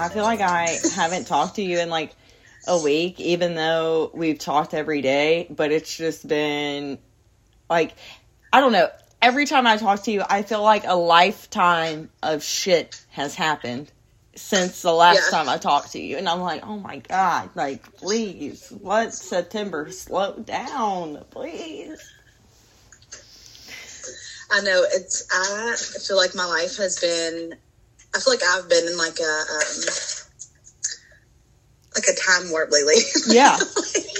I feel like I haven't talked to you in like a week, even though we've talked every day, but it's just been like, I don't know. Every time I talk to you, I feel like a lifetime of shit has happened since the last Yeah. time I talked to you. And I'm like, oh my God, like, please, let September slow down, please. I know it's. I feel like my life has been. I feel like I've been in like a um, like a time warp lately. Yeah.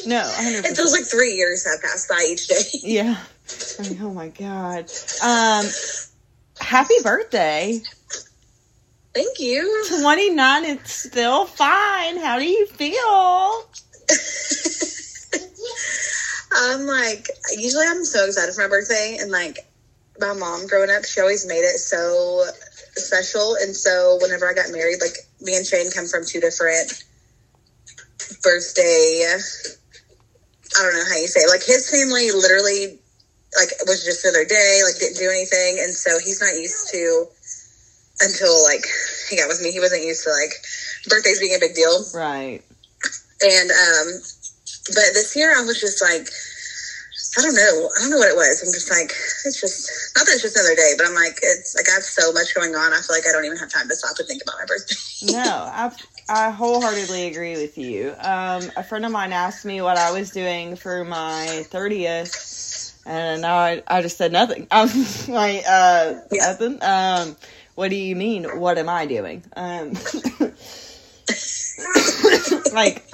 No, 100%. it feels like three years have passed by each day. Yeah. I mean, oh my god. Um happy birthday. Thank you. 29 it's still fine. How do you feel? I'm like, usually I'm so excited for my birthday, and like my mom growing up, she always made it so special. And so whenever I got married, like me and Shane come from two different birthday. I don't know how you say. It. Like his family literally, like was just the other day, like didn't do anything, and so he's not used to until like he got with me. He wasn't used to like birthdays being a big deal. Right. And um, but this year I was just like, I don't know, I don't know what it was. I'm just like, it's just not that it's just another day, but I'm like, it's like I have so much going on. I feel like I don't even have time to stop and think about my birthday. No, I I wholeheartely agree with you. Um a friend of mine asked me what I was doing for my 30th and I I just said nothing. I was like uh Yeah. nothing. Um what do you mean? What am I doing? Um like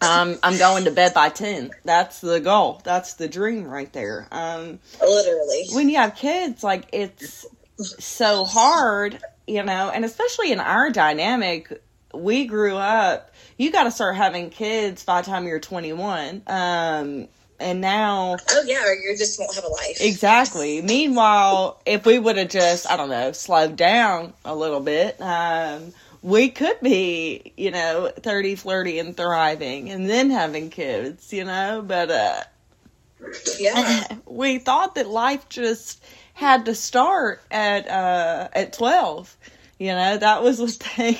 um, I'm going to bed by 10. That's the goal. That's the dream right there. Um, Literally. when you have kids, like, it's so hard, you know, and especially in our dynamic, we grew up, you got to start having kids by the time you're 21. Um, and now, Oh yeah, or you just won't have a life. Exactly. Meanwhile, if we would have just, I don't know, slowed down a little bit, um, we could be, you know, 30, flirty, and thriving, and then having kids, you know, but, uh, Yeah. we thought that life just had to start at, uh, at 12. You know, that was what they,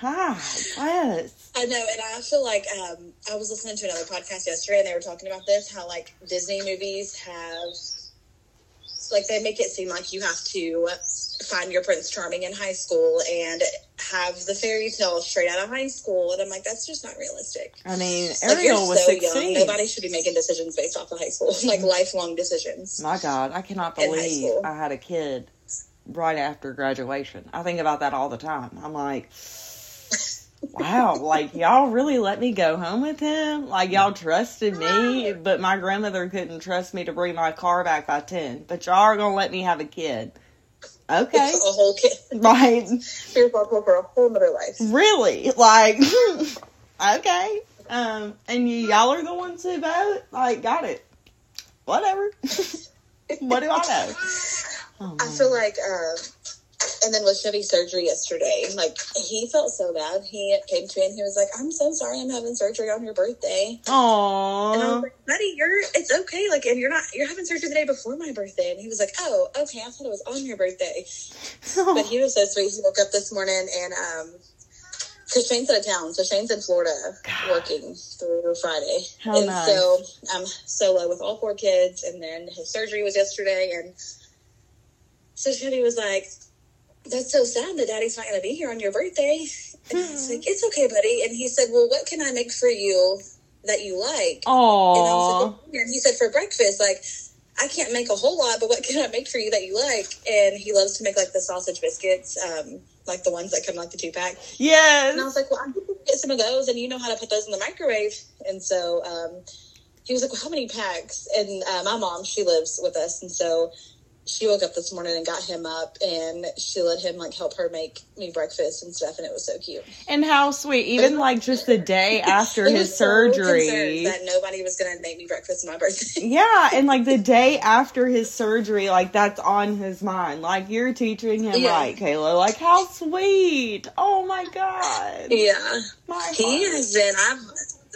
God bless. I know, and I feel like um, I was listening to another podcast yesterday, and they were talking about this how like Disney movies have, like, they make it seem like you have to find your Prince Charming in high school and have the fairy tale straight out of high school, and I'm like, that's just not realistic. I mean, Like, Ariel was so young. 16. Nobody should be making decisions based off of high school, like mm-hmm. lifelong decisions. My God, I cannot believe. I had a kid right after graduation. I think about that all the time. I'm like, wow, like y'all really let me go home with him? Like y'all trusted me, but my grandmother couldn't trust me to bring my car back by 10. But y'all are going to let me have a kid. Okay. A whole kid. Right. You're responsible for a whole other life. Really? Like, okay. Um, and y- y'all are the ones who vote? Like, got it. Whatever. what do I know? Oh, I feel like, uh, and then with Chevy's surgery yesterday, like he felt so bad. He came to me and he was like, "I'm so sorry, I'm having surgery on your birthday." Aww. And I was like, "Buddy, you're it's okay. Like, and you're not you're having surgery the day before my birthday." And he was like, "Oh, okay. I thought it was on your birthday." But he was so sweet. He woke up this morning and um. Cause Shane's out of town, so Shane's in Florida God. working through Friday, How and nice. so I'm solo with all four kids. And then his surgery was yesterday, and so Chevy was like, "That's so sad that Daddy's not going to be here on your birthday." And I was like, "It's okay, buddy." And he said, "Well, what can I make for you that you like?" And I Aww. like, and he said, "For breakfast, like." I can't make a whole lot, but what can I make for you that you like? And he loves to make like the sausage biscuits, um, like the ones that come like the two pack. Yeah. And I was like, well, I'm going to get some of those, and you know how to put those in the microwave. And so um, he was like, well, how many packs? And uh, my mom, she lives with us, and so she woke up this morning and got him up, and she let him like help her make me breakfast and stuff, and it was so cute. And how sweet. Even like just the day after his so surgery. that nobody was to make me breakfast on my birthday. Yeah, and like the day after his surgery, like that's on his mind. Like you're teaching him Yeah. right, Kaila. Like how sweet. Oh my god. yeah, My he heart. has been. I've.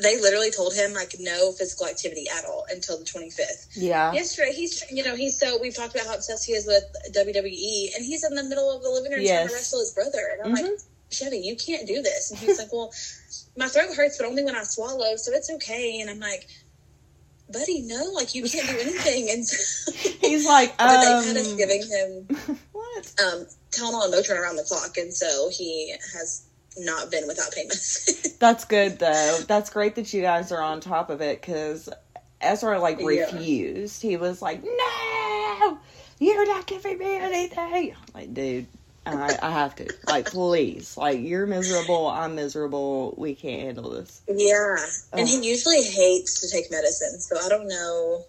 They literally told him like no physical activity at all until the 25th. Yeah. Yesterday, he's you know he's so we've talked about how obsessed he is with WWE, and he's in the middle of the living room trying to wrestle his brother, and I'm like, Mhm. Chevy, you can't do this. And he's like, well, my throat hurts, but only when I swallow, so it's okay. And I'm like, buddy, no, like you can't do anything. And so, He's like, but they kind of um, giving him what? um, Tylenol and Motrin around the clock, and so he has not been without pain meds. That's good though. That's great that you guys are on top of it because Ezra like Yeah. refused. He was like, "No, you're not giving me anything." I'm like, dude, I, I have to. Like, please. Like, you're miserable. I'm miserable. We can't handle this. yeah, and he usually hates to take medicine, so I don't know.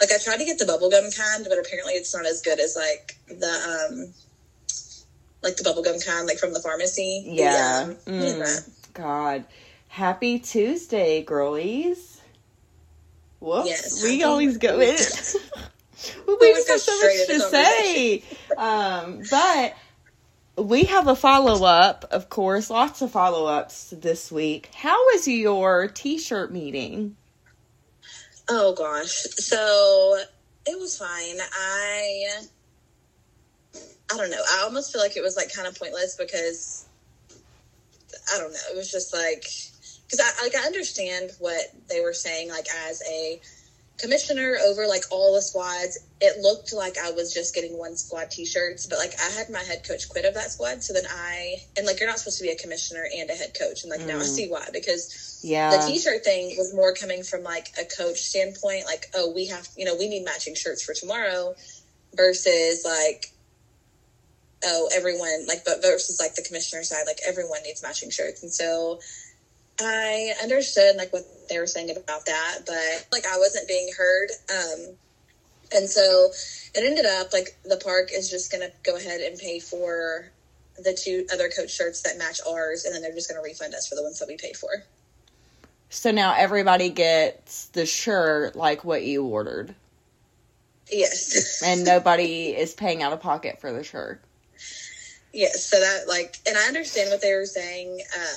Like I tried to get the bubblegum kind, but apparently it's not as good as like the um like the bubblegum kind, like from the pharmacy. Yeah. Yeah, Mm. God, happy Tuesday, girlies. Whoops, Yes, we happy always go in. We just have so much to say. Um, but we have a follow up, of course, lots of follow ups this week. How was your t shirt meeting? Oh gosh. So it was fine. I I don't know. I almost feel like it was like kind of pointless because I don't know. It was just like because I like I understand what they were saying like as a commissioner over like all the squads. It looked like I was just getting one squad t-shirts, but like I had my head coach quit of that squad, so then I and like you're not supposed to be a commissioner and a head coach, and like now I Mm. see why because yeah, the t-shirt thing was more coming from like a coach standpoint like oh we have you know we need matching shirts for tomorrow versus like oh everyone like but versus like the commissioner side like everyone needs matching shirts and so i understood like what they were saying about that but like i wasn't being heard um and so it ended up like the park is just gonna go ahead and pay for the two other coach shirts that match ours and then they're just gonna refund us for the ones that we paid for So now everybody gets the shirt like what you ordered, Yes. and nobody is paying out of pocket for the shirt. Yes. So that like, and I understand what they were saying. Uh,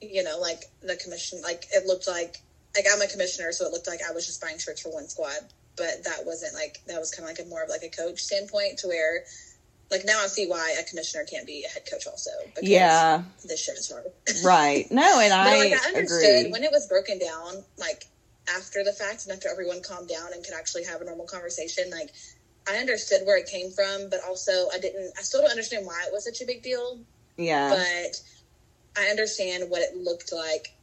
you know, like the commission, like it looked like, like I'm a commissioner, so it looked like I was just buying shirts for one squad, but that wasn't like that was kind of like a more of like a coach standpoint to where, like now I see why a commissioner can't be a head coach also. Because Yeah, This shit is hard. right. No, and But I, like I understood agree. when it was broken down, like after the fact and after everyone calmed down and could actually have a normal conversation, like I understood where it came from, but also I didn't. I still don't understand why it was such a big deal, yeah, but I understand what it looked like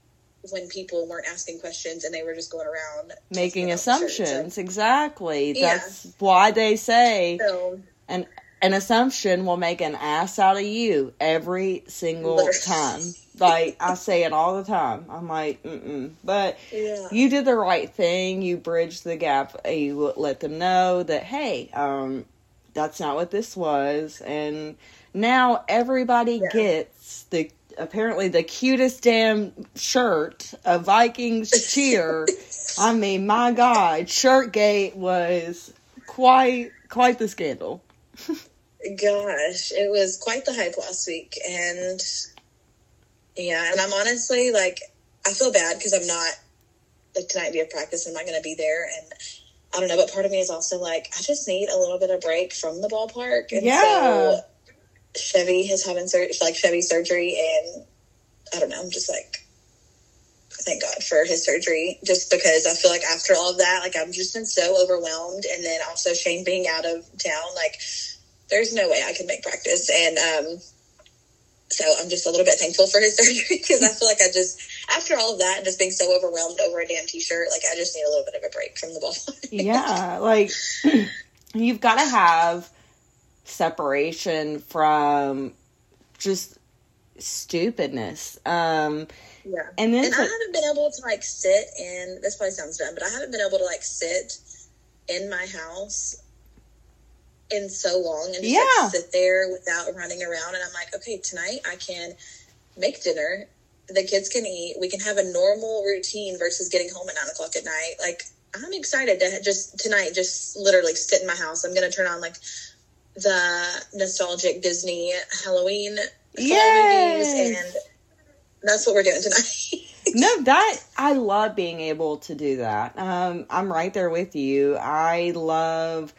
when people weren't asking questions and they were just going around making talking about shirts. assumptions. Exactly. Yeah. That's why they say So an assumption will make an ass out of you every single Literally. time. Like I say it all the time. I'm like, mm-mm. But yeah, you did the right thing. You bridged the gap. You let them know that hey, um, that's not what this was, and now everybody Yeah. gets the apparently the cutest damn shirt, a Vikings cheer. I mean, my God, Shirtgate was quite quite the scandal. gosh, it was quite the hype last week, and yeah, and I'm honestly like I feel bad because I'm not like tonight we have practice. I'm not going to be there, and I don't know. But part of me is also like I just need a little bit of break from the ballpark, and Yeah. so Chevy is having sur- like Chevy surgery, and I don't know. I'm just like. Thank God for his surgery, just because I feel like after all of that, like I've just been so overwhelmed, and then also Shane being out of town, like there's no way I can make practice. And um, so I'm just a little bit thankful for his surgery because I feel like I just, after all of that and just being so overwhelmed over a damn t shirt, like I just need a little bit of a break from the ball. yeah, like you've got to have separation from just stupidness. Um, yeah. and then And I haven't been able to like sit in, this probably sounds dumb, but I haven't been able to like sit in my house in so long and just Yeah. like, sit there without running around. And I'm like, okay, tonight I can make dinner. The kids can eat. We can have a normal routine versus getting home at nine o'clock at night. Like, I'm excited to just tonight, just literally sit in my house. I'm going to turn on like the nostalgic Disney Halloween movies, and that's what we're doing tonight. no, that I love being able to do that. Um, I'm right there with you. I love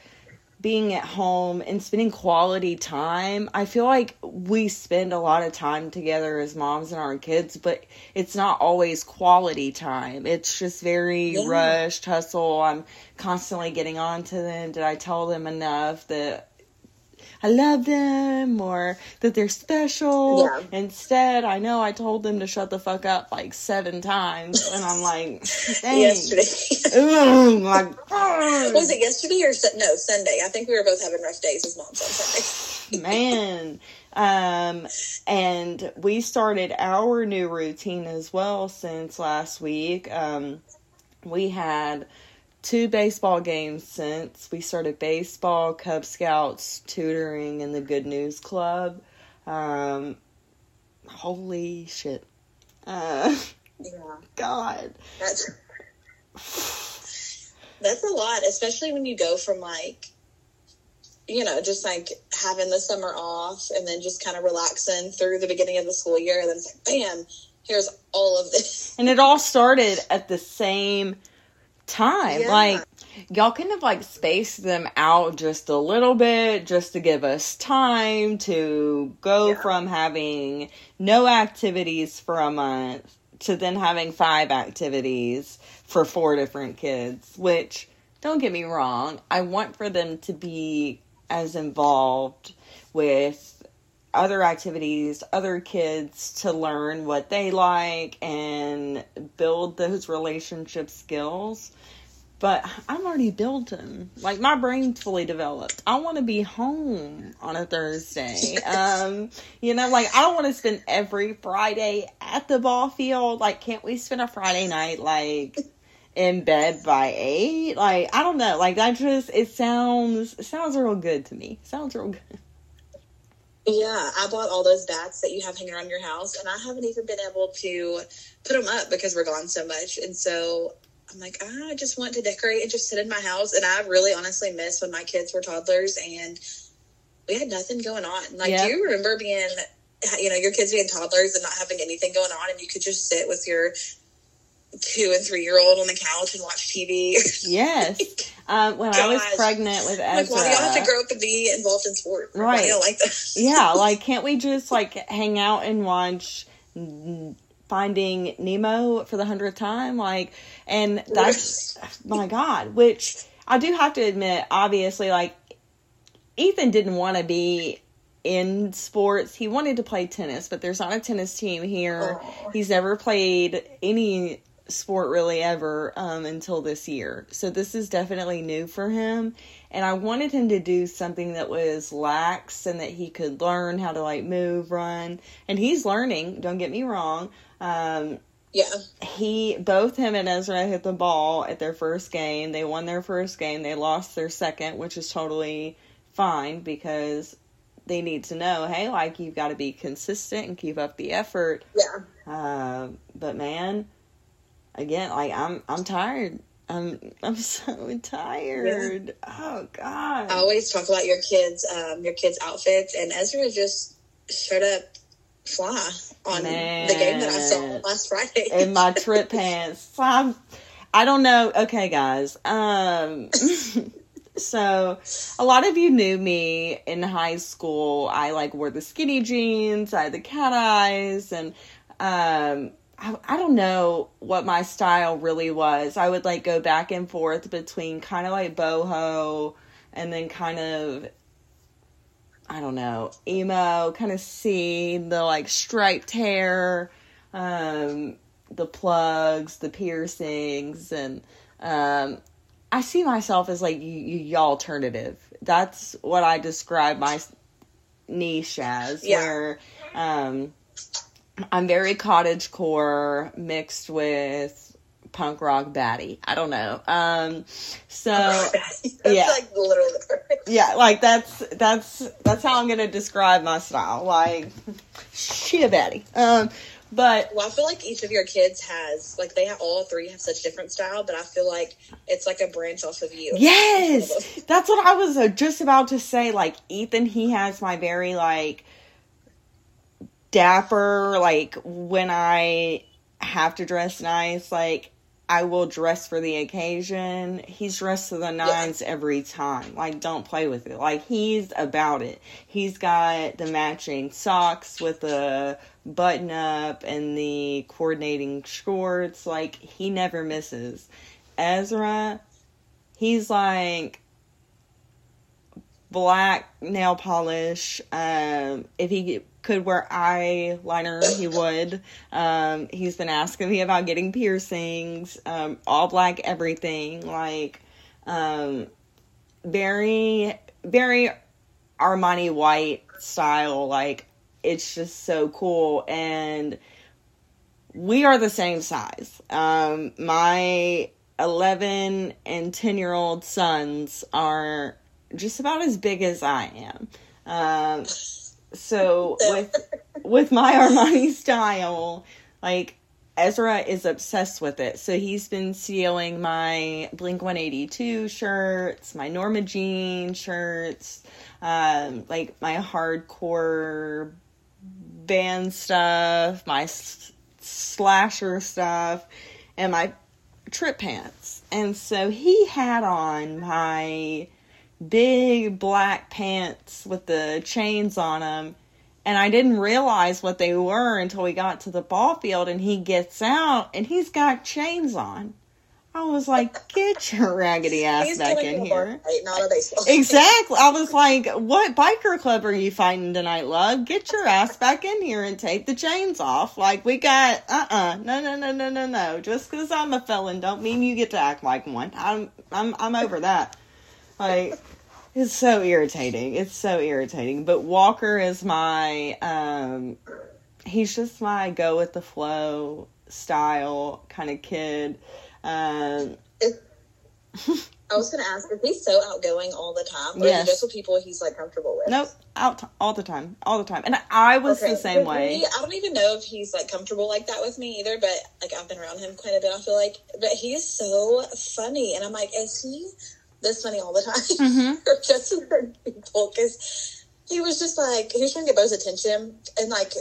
being at home and spending quality time. I feel like we spend a lot of time together as moms and our kids, but it's not always quality time. It's just very yeah. rushed, hustle. I'm constantly getting on to them. Did I tell them enough that I love them or that they're special. Yeah. Instead, I know I told them to shut the fuck up like seven times, and I'm like, dang. yesterday. my god. Was it yesterday or no Sunday? I think we were both having rough days as moms on Sunday. Man. Um, and we started our new routine as well since last week. Um, we had two baseball games since we started baseball, Cub Scouts, tutoring, and the Good News Club. Um, holy shit. Uh, yeah. God. That's, that's a lot, especially when you go from like, you know, just like having the summer off and then just kind of relaxing through the beginning of the school year. And then it's like, bam, here's all of this. And it all started at the same time. Yeah. Like y'all kind of like space them out just a little bit just to give us time to go yeah. from having no activities for a month to then having five activities for four different kids, which don't get me wrong, I want for them to be as involved with other activities, other kids to learn what they like and build those relationship skills. But I'm already built them. Like my brain's fully developed. I want to be home on a Thursday. um, you know, like I don't want to spend every Friday at the ball field. Like, can't we spend a Friday night like in bed by eight? Like, I don't know. Like that just it sounds it sounds real good to me. sounds real good. Yeah, I bought all those bats that you have hanging around your house, and I haven't even been able to put them up because we're gone so much. And so I'm like, ah, I just want to decorate and just sit in my house. And I really honestly miss when my kids were toddlers and we had nothing going on. Like, yep. do you remember being, you know, your kids being toddlers and not having anything going on, and you could just sit with your two and three year old on the couch and watch TV. Yes. Um, when Gosh. I was pregnant with Ezra. Like, why do y'all have to grow up and be involved in sports? Right. Like yeah, like, can't we just, like, hang out and watch Finding Nemo for the hundredth time? Like, and that's, my God, which I do have to admit, obviously, like, Ethan didn't want to be in sports. He wanted to play tennis, but there's not a tennis team here. Oh. He's never played any sport really ever um, until this year. So this is definitely new for him. And I wanted him to do something that was lax and that he could learn how to like move, run. And he's learning, don't get me wrong. Um, yeah. He, both him and Ezra hit the ball at their first game. They won their first game. They lost their second, which is totally fine because they need to know, hey, like you've got to be consistent and keep up the effort. Yeah. Uh, but man, again, like I'm I'm tired. I'm I'm so tired. Yeah. Oh God. I always talk about your kids, um, your kids' outfits, and Ezra just showed up fly on Man. the game that I saw last Friday in my Tripp pants. I'm, I don't know. Okay, guys. Um. so a lot of you knew me in high school. I like wore the skinny jeans. I had the cat eyes, and um I, I don't know what my style really was. I would like go back and forth between kind of like boho and then kind of I don't know, emo, kind of see the like striped hair, um, the plugs, the piercings, and um, I see myself as like y- y- alternative. That's what I describe my niche as. Yeah. Where um, I'm very cottage core mixed with punk rock baddie. I don't know. Um so yeah. like literally Yeah, like that's that's that's how I'm gonna describe my style. Like she a baddie. Um but well, I feel like each of your kids has like they have all three have such different style, but I feel like it's like a branch off of you. Yes, that's what I was uh, just about to say. Like Ethan, he has my very like dapper, like when I have to dress nice, like I will dress for the occasion. He's dressed to the nines every time. Like, don't play with it. Like, he's about it. He's got the matching socks with the button up and the coordinating shorts. Like, he never misses. Ezra, he's like black nail polish. Um, if he could wear eyeliner, he would. Um, he's been asking me about getting piercings, um, all black everything, like um, very, very Armani white style. Like it's just so cool, and we are the same size. Um, my 11 and 10 year old sons are just about as big as I am. Um, so with with my Armani style, like Ezra is obsessed with it. So he's been stealing my Blink 182 shirts, my Norma Jean shirts, um, like my hardcore band stuff, my s- slasher stuff, and my Tripp pants. And so he had on my big black pants with the chains on them. And I didn't realize what they were until we got to the ball field and he gets out and he's got chains on. I was like, get your raggedy ass He's back in here. bar fight, not a baseball. game. Exactly. I was like, what biker club are you fighting tonight, love? Get your ass back in here and take the chains off. Like, we got, uh uh No, no, no, no, no, no. Just because I'm a felon don't mean you get to act like one. I'm, I'm, I'm over that. Like, it's so irritating. It's so irritating. But Walker is my, um, he's just my go with the flow style kind of kid. Um, I was gonna ask, is he so outgoing all the time, or Yes. is it just with people he's like comfortable with? Nope, out t- all the time, all the time. And I was Okay, the same with way. me, I don't even know if he's like comfortable like that with me either, but like I've been around him quite a bit. I feel like, but he's so funny, and I'm like, is he this funny all the time, Mhm. or just certain people? Because he was just like he was trying to get Bo's attention, and like.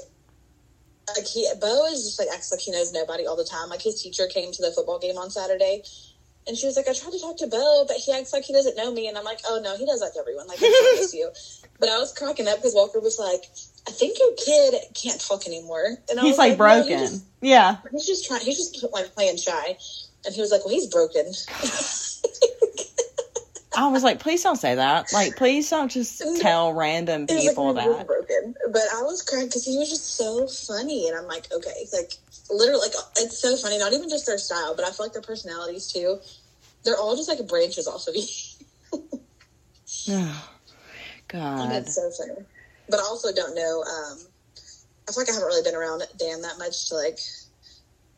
Like he, Bo is just like acts like he knows nobody all the time. Like his teacher came to the football game on Saturday, and she was like, "I tried to talk to Bo, but he acts like he doesn't know me." And I'm like, "Oh no, he does like everyone. Like he knows you." But I was cracking up because Walker was like, "I think your kid can't talk anymore," and I He's was like "No, he broken. just- yeah. he's just trying. He's just like playing shy, and he was like, "Well, he's broken." I was like, please don't say that. Like, please don't just tell random was like, people that. broken. But I was crying because he was just so funny, and I'm like, okay, like literally, like it's so funny. Not even just their style, but I feel like their personalities too. They're all just like branches off of you. Oh, And God. it's so funny. But I also don't know. Um, I feel like I haven't really been around Dan that much to like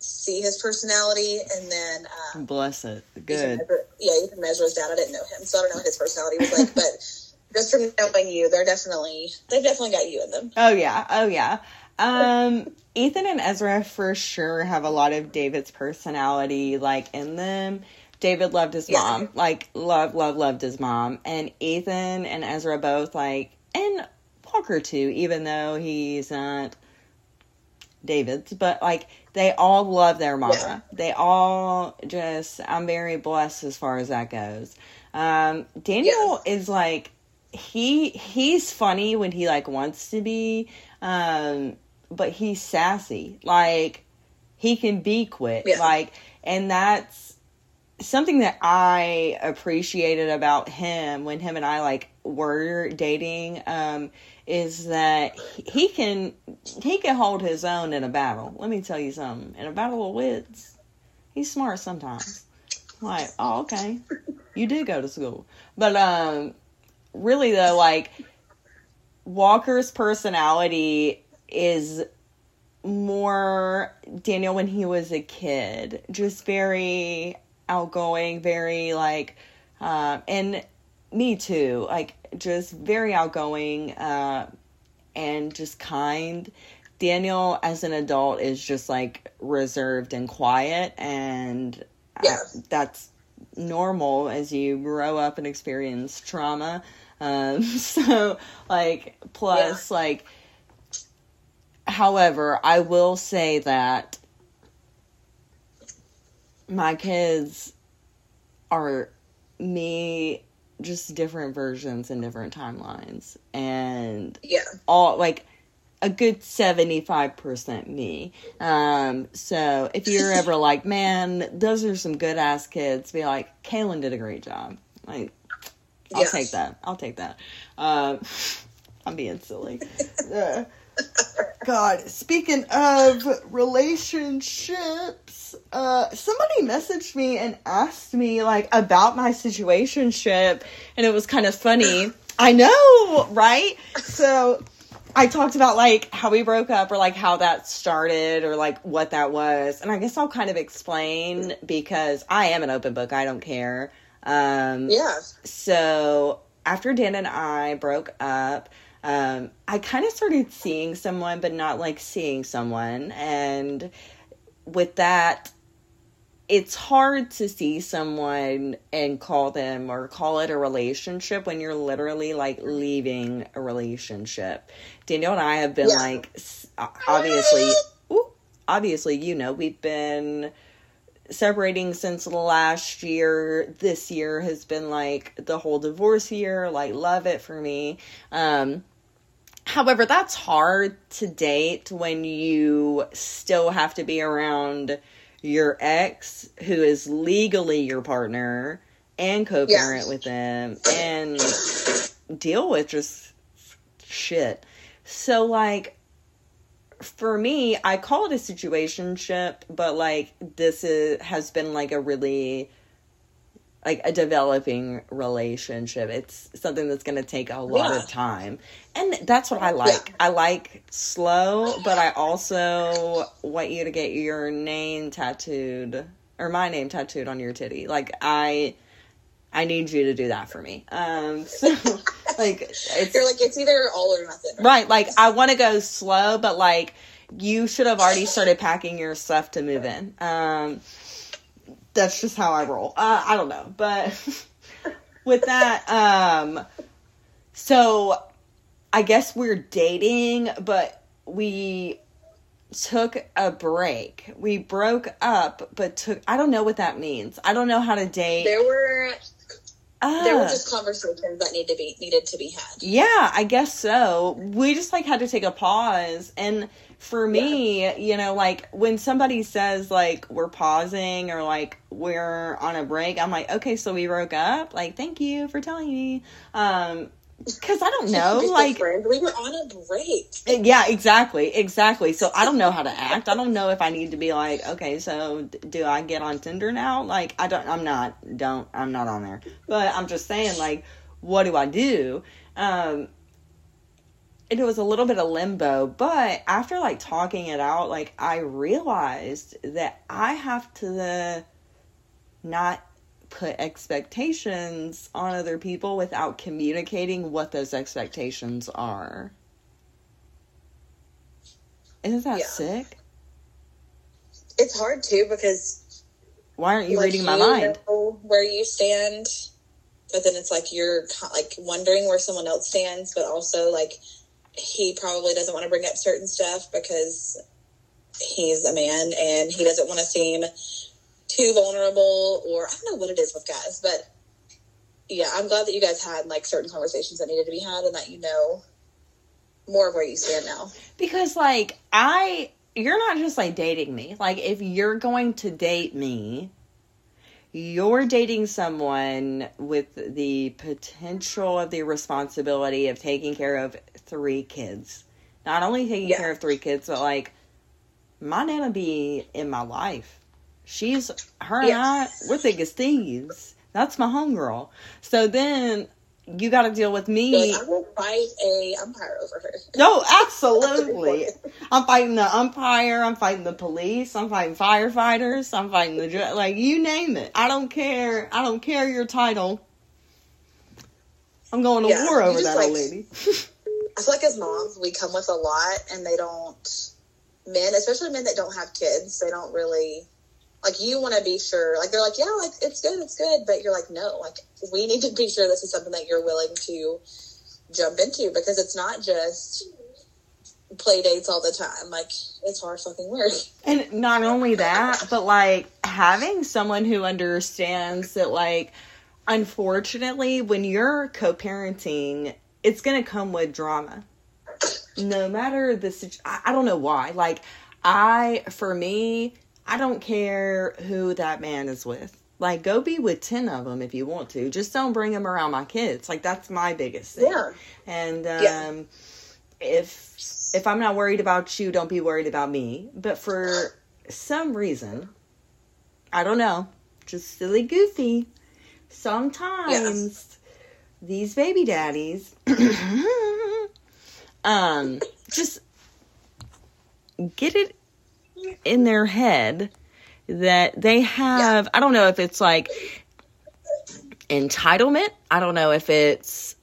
see his personality, and then um, Bless it. Good. Measure- yeah, Ethan Mesra's dad. I didn't know him, so I don't know what his personality was like. but just from knowing you, they're definitely they've definitely got you in them. Oh, yeah. Oh, yeah. Um, Ethan and Ezra for sure have a lot of David's personality, like, in them. David loved his Yeah. mom. Like, love, love, loved his mom. And Ethan and Ezra both, like, and Walker too, even though he's not David's, but like they all love their mama. They all just I'm very blessed as far as that goes. Um Daniel is like he he's funny when he like wants to be, um, but he's sassy. Like he can be quick. Like and that's something that I appreciated about him when him and I like were dating um is that he can he can hold his own in a battle. Let me tell you something. In a battle of wits, he's smart sometimes. Like, oh okay. You did go to school. But um really though like Walker's personality is more Daniel when he was a kid. Just very outgoing, very like uh, and me too. Like just very outgoing uh and just kind. Daniel as an adult is just like reserved and quiet and Yeah. uh, that's normal as you grow up and experience trauma. Um so like plus like however, I will say that my kids are me just different versions and different timelines. And Yeah. all like a good 75% me. Um so if you're ever like man those are some good ass kids be like Kaelynn did a great job. Like i'll Yeah. take that. I'll take that. Um i'm being silly. Uh, god speaking of relationships uh somebody messaged me and asked me like about my situationship and it was kind of funny i know right so I talked about like how we broke up or like how that started or like what that was. And I guess I'll kind of explain because I am an open book. I don't care. Um Yeah. so after Dan and I broke up, um, I kind of started seeing someone, but not like seeing someone. And with that, it's hard to see someone and call them or call it a relationship when you're literally like leaving a relationship. Danielle and I have been Yeah. like, obviously, ooh, obviously, you know, we've been separating since last year. This year has been like the whole divorce year. Like, love it for me. Um, however, that's hard to date when you still have to be around your ex, who is legally your partner, and co-parent Yeah. with them, and deal with just shit. So, like, for me, I call it a situationship, but like this is has been like a really like a developing relationship. It's something that's going to take a lot Yeah. of time. And that's what I like. I like slow, but I also want you to get your name tattooed or my name tattooed on your titty. Like I I need you to do that for me. Um so like it's You're like, it's either all or nothing. Right, like I want to go slow, but like you should have already started packing your stuff to move in. Um, that's just how I roll. Uh, I don't know, but with that, um, so I guess we're dating, but we took a break. We broke up, but took. I don't know what that means. I don't know how to date. There were there were Ah. just conversations that need to be needed to be had. Yeah, I guess so. We just like had to take a pause. And for me, you know, like when somebody says like we're pausing or like we're on a break, I'm like, okay, so we broke up. Like, thank you for telling me. Um, cause I don't know, like, we were on a break. yeah, exactly, exactly. So I don't know how to act. I don't know if I need to be like, okay, so do I get on Tinder now? Like, I don't. I'm not. Don't. I'm not on there. But I'm just saying, like, what do I do? Um, and it was a little bit of limbo. But after like talking it out, like I realized that I have to not put expectations on other people without communicating what those expectations are. Isn't that Yeah. sick? It's hard too because Why aren't you like, reading my mind? where you stand, but then it's like you're like wondering where someone else stands, but also like he probably doesn't want to bring up certain stuff because he's a man and he doesn't want to seem too vulnerable or I don't know what it is with guys, but yeah, I'm glad that you guys had like certain conversations that needed to be had and that you know more of where you stand now. Because like I you're not just like dating me. Like if you're going to date me, you're dating someone with the potential of the responsibility of taking care of three kids. Not only taking Yeah. care of three kids, but like my nana be in my life. She's her and Yeah. I we're thick as thieves. That's my homegirl. So then you got to deal with me. Like, I will fight a umpire over her. No, absolutely. I'm fighting the umpire. I'm fighting the police. I'm fighting firefighters. I'm fighting the ju- like you name it. I don't care. I don't care your title. I'm going to Yeah, war over that like- old lady. I feel like as moms, we come with a lot, and they don't. Men, especially men that don't have kids, they don't really like. You want to be sure, like they're like, yeah, like it's good, it's good, but you're like, no, like we need to be sure this is something that you're willing to jump into because it's not just play dates all the time. Like it's hard fucking work. And not only that, but like having someone who understands that like unfortunately when you're co-parenting, it's to come with drama. No matter the situ- I, I don't know why. Like I for me, I don't care who that man is with. Like go be with 10 of them if you want to. Just don't bring them around my kids. Like that's my biggest thing. Yeah. And um Yeah. if if I'm not worried about you, don't be worried about me. But for some reason, I don't know, just silly goofy. Sometimes these baby daddies um just get it in their head that they have I don't know if it's like entitlement. I don't know if it's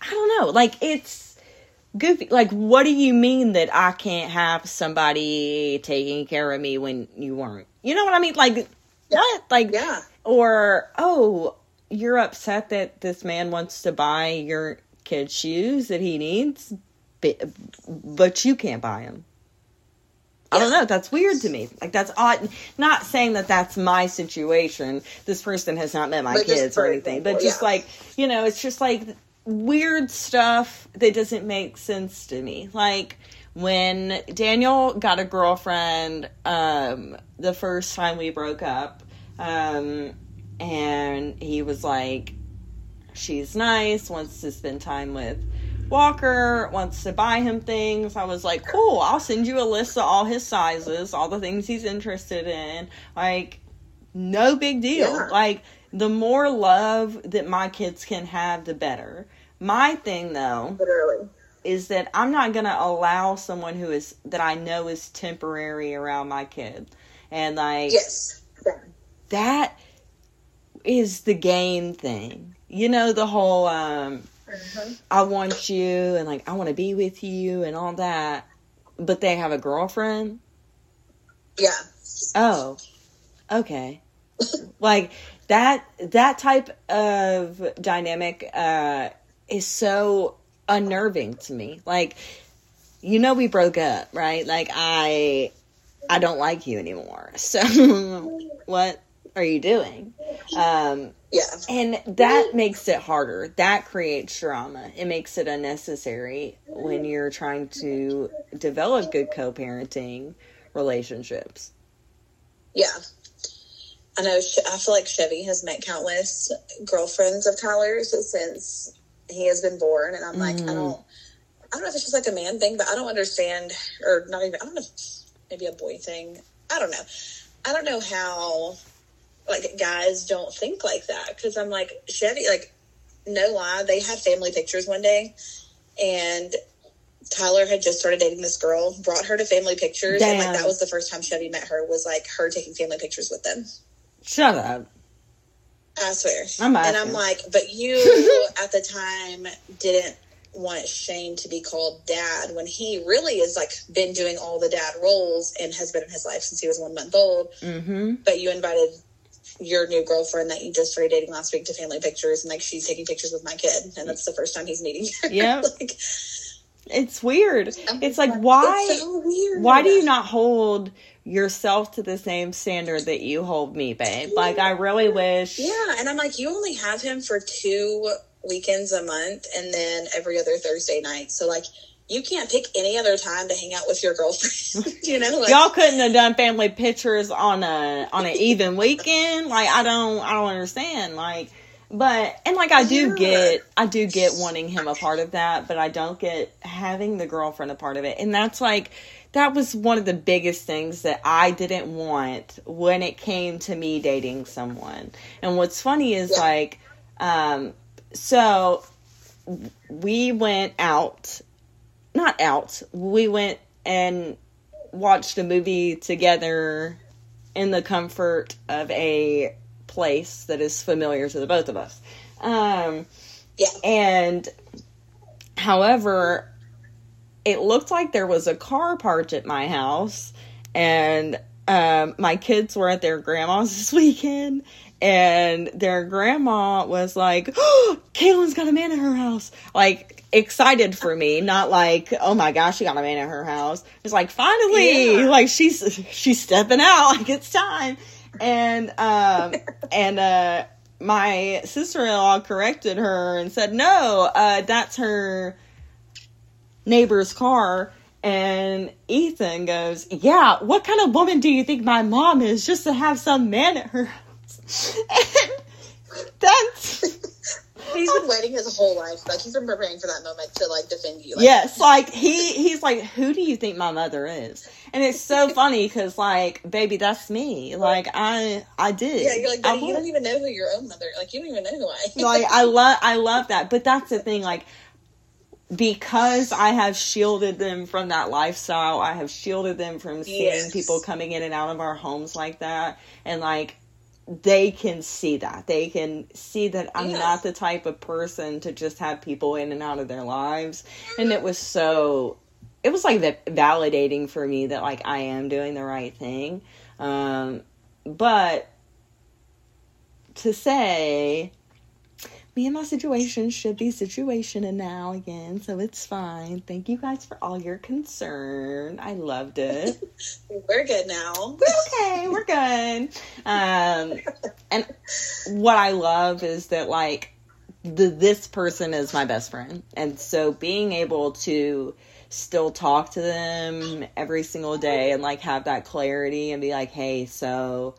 I don't know. Like it's goofy. Like what do you mean that I can't have somebody taking care of me when you weren't? You know what I mean? Like what? Like Yeah. or oh, you're upset that this man wants to buy your kid shoes that he needs, but, but you can't buy them. I don't know. That's weird to me. Like that's odd. Not saying that that's my situation. This person has not met my But kids or anything. But just yeah. like you know, it's just like weird stuff that doesn't make sense to me. Like when Daniel got a girlfriend, um, the first time we broke up, um, and he was like, "She's nice, wants to spend time with." Walker wants to buy him things. I was like, cool, I'll send you a list of all his sizes, all the things he's interested in. Like, no big deal. Yeah. Like, the more love that my kids can have, the better. My thing, though, Literally. is that I'm not going to allow someone who is, that I know is temporary around my kid. And, like, Yes. That is the game thing. You know, the whole, um, Mhm. I want you and like I want to be with you and all that. But they have a girlfriend. Yeah. Oh, okay. like that that type of dynamic uh is so unnerving to me. Like you know we broke up, right? Like I I don't like you anymore. So what are you doing? Um Yeah. and that makes it harder. That creates drama. It makes it unnecessary when you're trying to develop good co parenting relationships. Yeah. I know. I feel like Chevy has met countless girlfriends of Tyler's since he has been born, and I'm like, I Mhm. don't, I don't know if it's just like a man thing, but I don't understand, or not even. I don't know, maybe a boy thing. I don't know. I don't know how, like, guys don't think like that because I'm like Chevy, like, no lie, they had family pictures one day, and. Tyler had just started dating this girl, brought her to family pictures, and like that was the first time Chevy met her. Was like her taking family pictures with them. Shut up. I swear. I'm and. I'm like, but you at the time didn't want Shane to be called dad when he really is like been doing all the dad roles and has been in his life since he was one month old. Mm-hmm. But you invited your new girlfriend that you just started dating last week to family pictures and like she's taking pictures with my kid and that's the first time he's meeting her. Yep. like, It's weird. I'm It's like why so why do you not hold yourself to the same standard that you hold me, babe? Like I really wish Yeah, and I'm like, you only have him for two weekends a month and then every other Thursday night. So like you can't pick any other time to hang out with your girlfriend. you know, like y'all couldn't have done family pictures on a on an even weekend like i don't i don't understand like but and like i do get i do get wanting him a part of that but i don't get having the girlfriend a part of it and that's like that was one of the biggest things that i didn't want when it came to me dating someone and what's funny is Yeah. like um so we went out not out we went and watched a movie together in the comfort of a place that is familiar to the both of us. Um, Yeah. and however, it looked like there was a car parked at my house, and um, my kids were at their grandma's this weekend, and their grandma was like, oh, Caitlin's got a man in her house. Like, excited for me, not like, oh my gosh, she got a man at her house. It's like, finally, Yeah. like she's, she's stepping out, like it's time. And, um, and, uh, my sister-in-law corrected her and said, no, uh, that's her neighbor's car. And Ethan goes, yeah, what kind of woman do you think my mom is just to have some man at her house? And that's, He's been waiting his whole life. Like he's been preparing for that moment to like defend you. Like, yes, like he, he's like, who do you think my mother is? And it's so funny because like, baby, that's me. Like I, I did. Yeah, you're like, I you don't even know who your own mother. Like you don't even know who I like I love I love that. But that's the thing, like because I have shielded them from that lifestyle, I have shielded them from seeing Yes. people coming in and out of our homes like that. And like they can see that. They can see that I'm Yeah. not the type of person to just have people in and out of their lives. And it was so it was like that validating for me that like I am doing the right thing. Um but to say me and my situation should be situation and now again, so it's fine. Thank you guys for all your concern. I loved it. We're good now. We're okay, we're good. Um, and what I love is that like the this person is my best friend, and so being able to still talk to them every single day and like have that clarity and be like, hey, so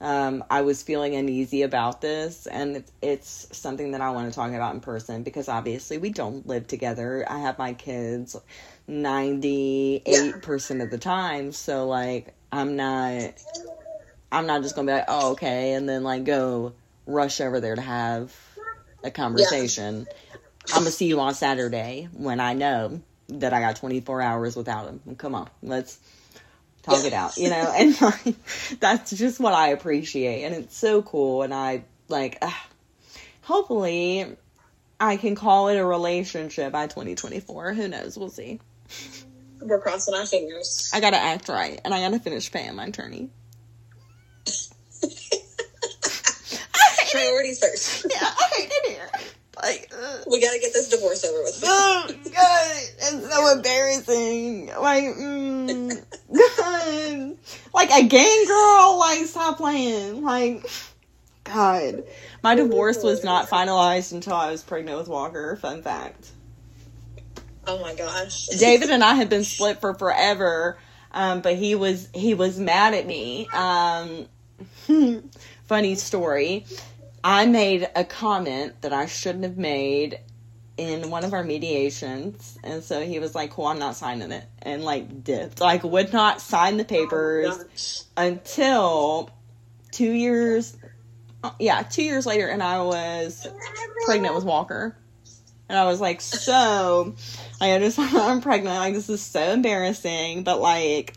um, I was feeling uneasy about this, and it's, it's something that I want to talk about in person because obviously we don't live together. I have my kids ninety eight percent of the time, so like I'm not, I'm not just gonna be like, oh okay, and then like go rush over there to have a conversation. I'm gonna see you on Saturday when I know that I got 24 hours without him. Come on, let's talk it out, you know? And like, that's just what I appreciate. And it's so cool. And I like, hopefully I can call it a relationship by 2024. Who knows? We'll see. We're crossing our fingers. I gotta act right and I gotta finish paying my attorney. Priorities first. Yeah, I hate it here. Like, ugh. We gotta get this divorce over with. Oh, God, it's so embarrassing. Like, mm, God. Like, again, girl, like, stop playing. Like, God. My divorce was not finalized until I was pregnant with Walker. Fun fact. Oh my gosh. David and I had been split for forever, um, but he was he was mad at me. Um, funny story. I made a comment that I shouldn't have made in one of our mediations, and so he was like, "Cool, I'm not signing it," and like dipped, like would not sign the papers until two years. uh, Yeah, two years later, and I was pregnant with Walker. And I was like, so, like, I just, I'm pregnant. Like, this is so embarrassing. But, like,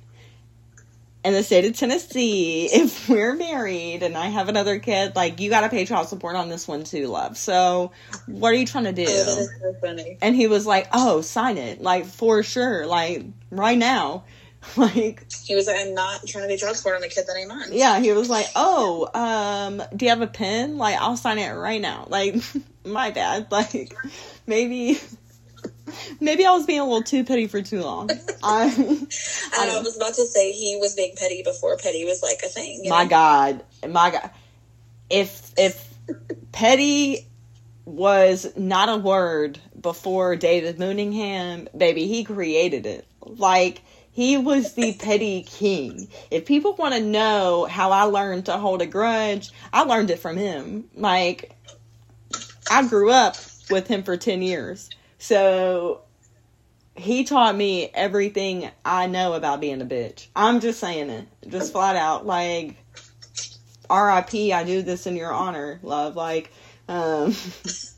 in the state of Tennessee, if we're married and I have another kid, like, you gotta pay child support on this one too, love. So, what are you trying to do? Oh, so funny. And he was like, oh, sign it. Like, for sure. Like, right now. Like, He was like, I'm not trying to be child support on a kid that ain't mine. yeah, he was like, "Oh, um, do you have a pen? Like, I'll sign it right now." Like, my bad. Like, maybe, maybe I was being a little too petty for too long. I, And I was about to say he was being petty before petty was like a thing. my know? God, my God, if if petty was not a word before David Mooningham, baby, he created it. Like. He was the petty king. If people want to know how I learned to hold a grudge, I learned it from him. Like, I grew up with him for 10 years. So, he taught me everything I know about being a bitch. I'm just saying it. Just flat out. Like, RIP, I do this in your honor, love. Like, um,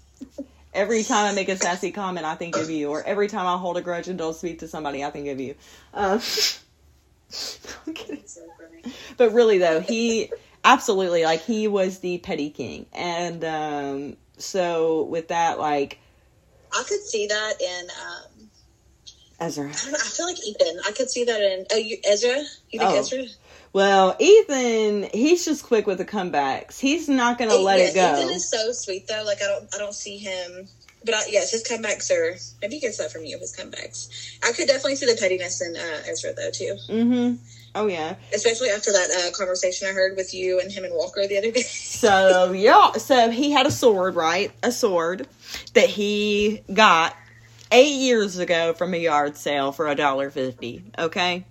every time I make a sassy comment, I think of you. Or every time I hold a grudge and don't speak to somebody, I think of you. Um, I'm kidding. So funny. But really, though, he absolutely, like, he was the petty king. And um, so, with that, like, I could see that in. Um, Ezra. I, don't know, I feel like Ethan. I could see that in. Oh, you Ezra. You think Oh. Ezra? Well, Ethan, he's just quick with the comebacks. He's not going to let yes, it go. Ethan is so sweet though. Like I don't, I don't see him. But I, yes, his comebacks are. Maybe he gets that from you. His comebacks. I could definitely see the pettiness in uh, Ezra though too, mm-hmm. Oh yeah. especially after that uh, conversation I heard with you and him and Walker the other day. So yeah, so he had a sword, right? A sword that he got eight years ago from a yard sale for a dollar fifty. Okay,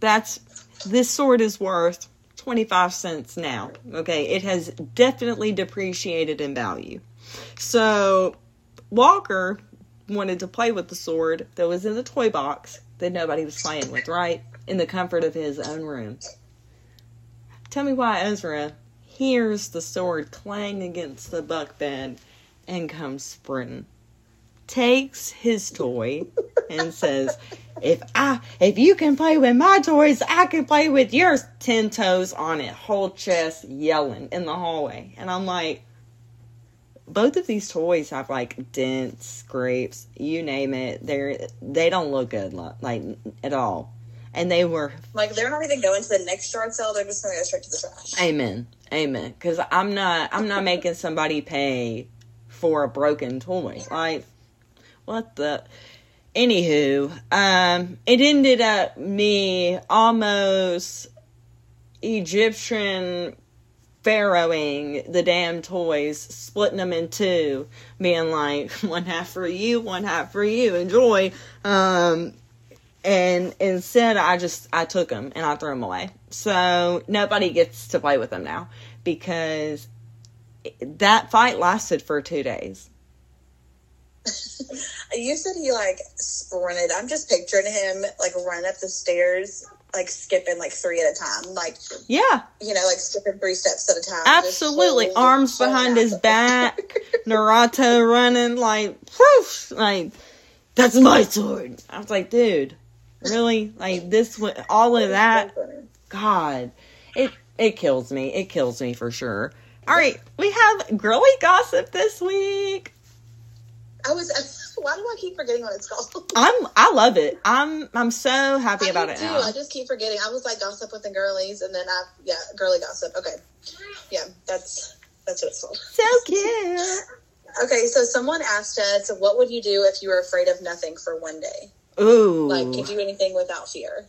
that's this sword is worth twenty five cents now. Okay, it has definitely depreciated in value. So Walker wanted to play with the sword that was in the toy box that nobody was playing with, right? In the comfort of his own room. Tell me why Ezra hears the sword clang against the buck bed and comes sprinting. Takes his toy and says, If I if you can play with my toys, I can play with yours. Ten toes on it, whole chest yelling in the hallway. And I'm like, both of these toys have like dents, scrapes, you name it. They're they don't look good like at all. And they were like they're not even going to the next yard sale. They're just going to go straight to the trash. Amen. Amen. Because I'm not I'm not making somebody pay for a broken toy. Like what the anywho, um it ended up me almost Egyptian pharaohing the damn toys, splitting them in two, being like one half for you, one half for you, enjoy. Um and instead i just i took them and i threw them away. So nobody gets to play with them now because that fight lasted for two days. You said he like sprinted. I'm just picturing him like running up the stairs, like skipping like three at a time, like yeah. you know, like skipping three steps at a time. absolutely. arms behind his back. Naruto running like whoosh, like that's my sword. I was like dude really like this all of that god it it kills me it kills me for sure all right we have Girlie Gossip this week I was. Why do I keep forgetting what it's called? I'm I love it. I'm I'm so happy I about it too. now. I just keep forgetting. I was like gossip with the girlies, and then I yeah, Girlie Gossip. Okay, yeah, that's that's what it's called. So cute. Okay, so someone asked us, what would you do if you were afraid of nothing for one day? Ooh. Like, could you do anything without fear?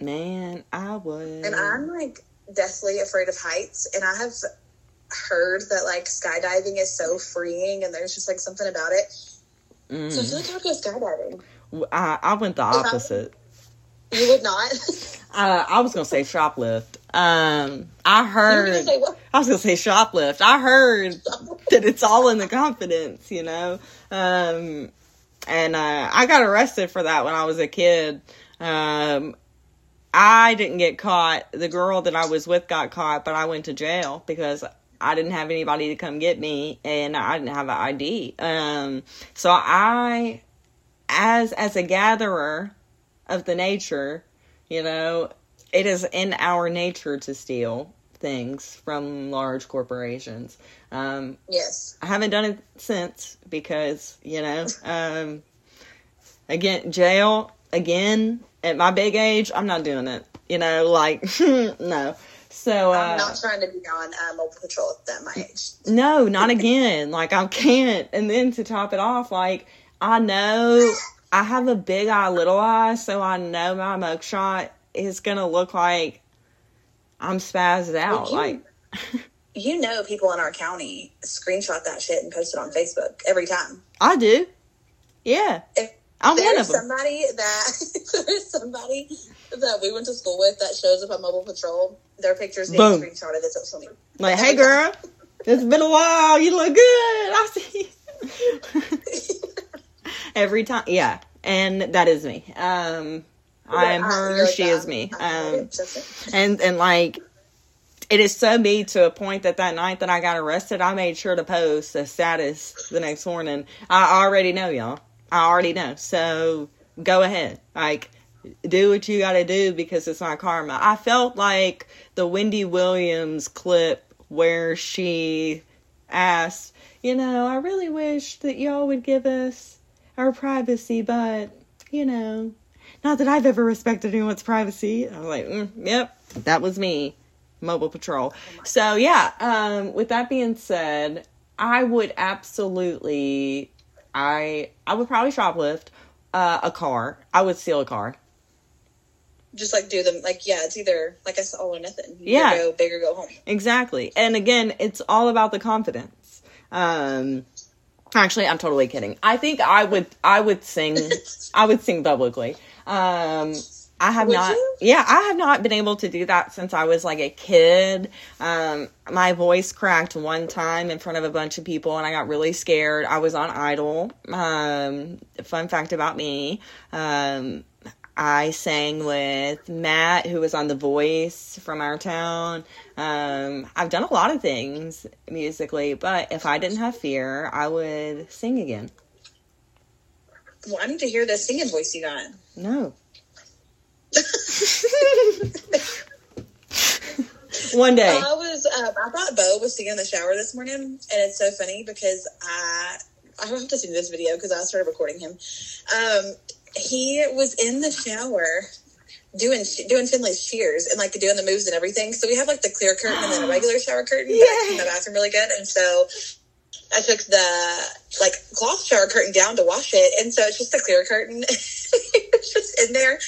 Man, I would. And I'm like deathly afraid of heights, and I have heard that like skydiving is so freeing, and there's just like something about it. So I Mm. feel like I would go skydiving. I, I went the opposite. You would not. Uh, I was gonna say shoplift. Um, I heard. say? I was gonna say shoplift. I heard that it's all in the confidence, you know. Um, and uh, I got arrested for that when I was a kid. Um, I didn't get caught. The girl that I was with got caught, but I went to jail because I didn't have anybody to come get me, and I didn't have an ID. Um, so I, as as a gatherer of the nature, you know, it is in our nature to steal things from large corporations. Um, Yes. I haven't done it since because, you know, um, again, jail again at my big age, I'm not doing it. You know, like, no. So, uh, I'm not trying to be on mobile patrol at that my age. no, not again. like, I can't. And then to top it off, like, I know I have a big eye, little eye, so I know my mugshot is going to look like I'm spazzed out. you- like, You know, people in our county screenshot that shit and post it on Facebook every time. I do. Yeah. If I'm one of them. somebody that there's somebody that we went to school with that shows up on mobile patrol, their pictures being Boom. screenshotted to social media. Like, hey, girl, it's been a while. You look good. I see. Every time, yeah, and that is me. Um, I am her. She is me. Um, and and like, it is so me to a point that that night that I got arrested, I made sure to post a status the next morning. I already know, y'all. I already know. So go ahead, like. Do what you gotta do because it's my karma. I felt like the Wendy Williams clip where she asked, you know, I really wish that y'all would give us our privacy, but, you know, Not that I've ever respected anyone's privacy. I was like, mm, yep, that was me. Mobile Patrol. So yeah, um, with that being said, I would absolutely, I I would probably shoplift uh, a car. I would steal a car. Just like do them like yeah, it's either like I said, all or nothing. You Yeah. go big or go home. Exactly. And again, it's all about the confidence. Um actually I'm totally kidding. I think I would I would sing I would sing publicly. Um I have Would not you? Yeah, I have not been able to do that since I was like a kid. Um my voice cracked one time in front of a bunch of people and I got really scared. I was on Idol. Um fun fact about me. Um I sang with Matt, who was on The Voice from our town. Um, I've done a lot of things musically, but if I didn't have fear, I would sing again. Well, I need to hear the singing voice you got. No. One day. I was, um, I thought Bo was singing in the shower this morning, and it's so funny because I, I have to see this video because I started recording him. Um, he was in the shower doing doing Finley's cheers and like doing the moves and everything. So we have like the clear curtain and then a regular shower curtain. but I cleaned the bathroom really good, and so I took the like cloth shower curtain down to wash it, and so it's just the clear curtain. just in there,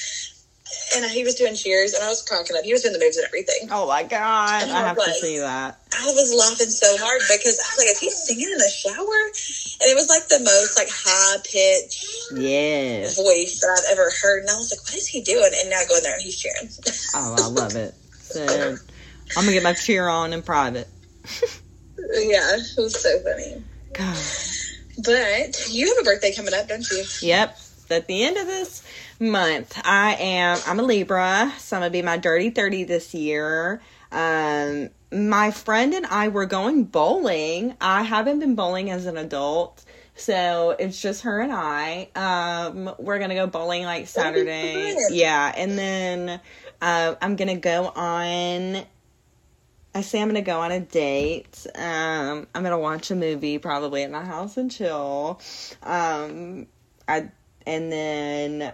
and he was doing cheers, and I was cracking up. He was doing the moves and everything. Oh my god, And I I have to see that. I was laughing so hard because I was like, "Is he singing in the shower?" And it was like the most like high pitched Yes. voice that I've ever heard, and I was like, "What is he doing?" And now I go in there and he's cheering. Oh, I love it. So I'm gonna get my cheer on in private. yeah, it was so funny. God. But you have a birthday coming up, don't you? Yep. At the end of this month, I am I'm a Libra, so I'm gonna be my dirty thirty this year. Um my friend and I were going bowling. I haven't been bowling as an adult. So it's just her and I. Um, we're gonna go bowling like Saturday. Yeah, and then uh, I'm gonna go on. I say I'm gonna go on a date. Um, I'm gonna watch a movie probably at my house and chill. Um, I and then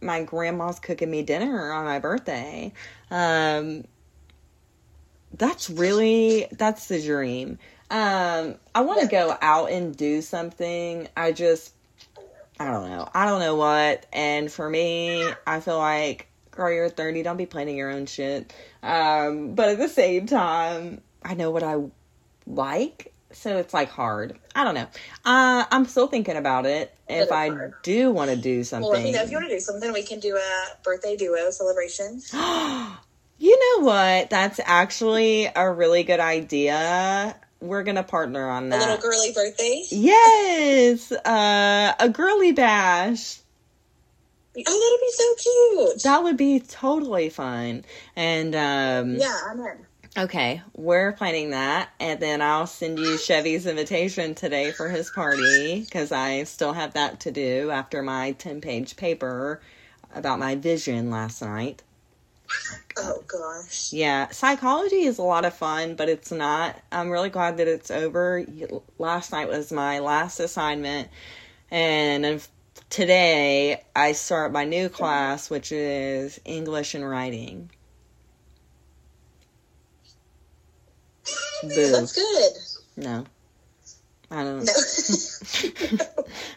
my grandma's cooking me dinner on my birthday. Um, that's really that's the dream. Um, I want to go out and do something. I just I don't know. I don't know what. And for me, I feel like girl, you're 30, don't be planning your own shit. Um, but at the same time, I know what I like, so it's like hard. I don't know. Uh, I'm still thinking about it. If I hard. do want to do something, Well, me know if you want to do something. We can do a birthday duo celebration. you know what? That's actually a really good idea. We're gonna partner on A that. little girly birthday. Yes, uh, a girly bash. Oh, that'll be so cute. That would be totally fun. And um, yeah, I'm in. okay, we're planning that, and then I'll send you Chevy's invitation today for his party because I still have that to do after my ten-page paper about my vision last night. Oh gosh. Yeah, psychology is a lot of fun, but it's not. I'm really glad that it's over. Last night was my last assignment, and today I start my new class, which is English and writing. Boo. That's good. No. I don't No.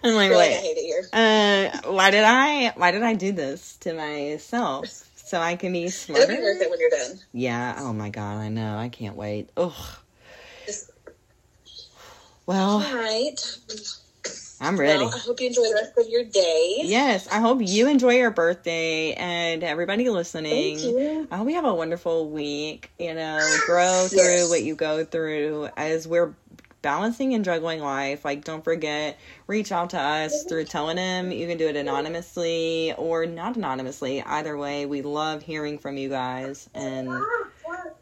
I'm like, You're like, I hate it here. Uh, why did I, why did I do this to myself? So I can be smarter. It'll be worth it when you're done. Yeah, oh my god, I know. I can't wait. Ugh. Well, All right. I'm ready. Well, I hope you enjoy the rest of your day. Yes, I hope you enjoy your birthday and everybody listening. I hope you have a wonderful week. You know, grow through what you go through as we're balancing and juggling life. Like, don't forget, reach out to us through telling him. You can do it anonymously or not anonymously. Either way, we love hearing from you guys. And ah,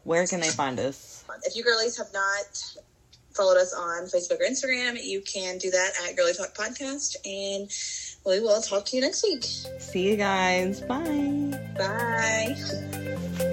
where can they find us? If you girlies have not followed us on Facebook or Instagram, you can do that at Girlie Talk Podcast. And we will talk to you next week. See you guys. Bye. Bye.